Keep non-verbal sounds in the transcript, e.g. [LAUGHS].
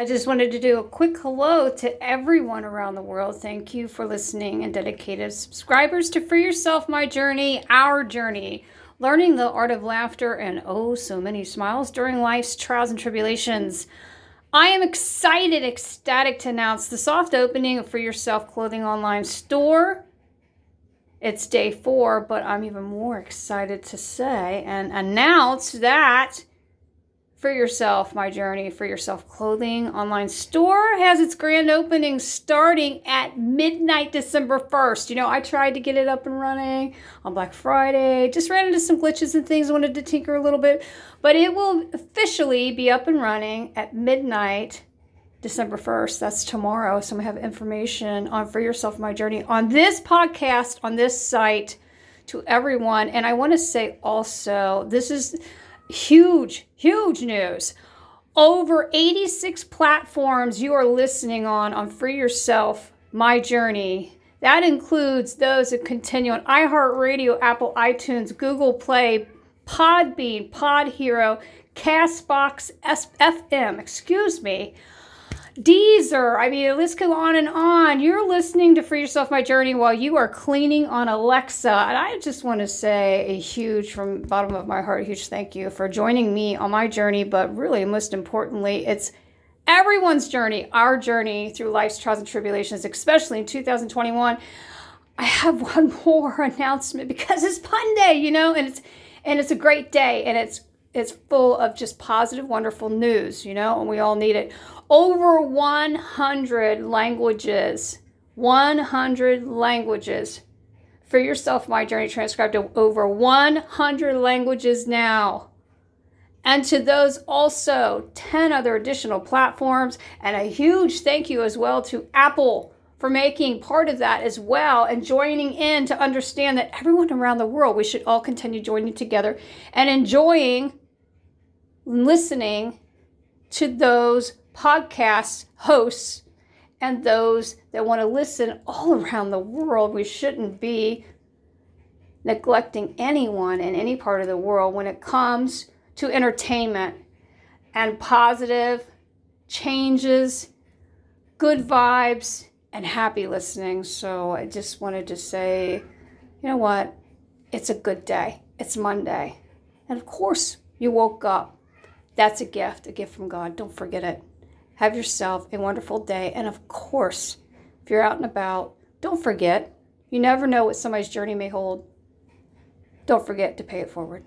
I just wanted to do a quick hello to everyone around the world. Thank you for listening and dedicated subscribers to Free Yourself My Journey, our journey, learning the art of laughter and oh, so many smiles during life's trials and tribulations. I am excited, ecstatic to announce the soft opening of Free Yourself Clothing Online Store. It's day four, but I'm even more excited to say and announce that Free Yourself, My Journey Free Yourself Clothing online store has its grand opening starting at midnight December 1st. You know, I tried to get it up and running on Black Friday, just ran into some glitches and things, wanted to tinker a little bit, but it will officially be up and running at midnight December 1st. That's tomorrow. So I'm going to have information on Free Yourself, My Journey on this podcast, on this site to everyone. And I want to say also, this is huge, huge news. Over 86 platforms you are listening on on Free Yourself, My Journey. That includes those that continue on iHeartRadio, Apple iTunes, Google Play, Podbean, Pod Hero, Castbox, FM, excuse me, Deezer. I mean, let's go on and on. You're listening to Free Yourself My Journey while you are cleaning on Alexa. And I just want to say a huge, from the bottom of my heart, huge thank you for joining me on my journey. But really, most importantly, it's everyone's journey, our journey through life's trials and tribulations, especially in 2021. I have [LAUGHS] one more announcement because it's Pun Day, you know, and it's and it's a great day and it's it's full of just positive, wonderful news, you know, and we all need it over 100 languages. 100 languages. For yourself, my journey transcribed to over 100 languages now. And to those also, 10 other additional platforms. And a huge thank you as well to Apple for making part of that as well and joining in to understand that everyone around the world, we should all continue joining together and enjoying listening to those podcast hosts and those that want to listen all around the world. We shouldn't be neglecting anyone in any part of the world when it comes to entertainment and positive changes, good vibes, and happy listening. So I just wanted to say, you know what? It's a good day. It's Monday. And of course, you woke up. That's a gift, a gift from God. Don't forget it. Have yourself a wonderful day. And of course, if you're out and about, don't forget, you never know what somebody's journey may hold. Don't forget to pay it forward.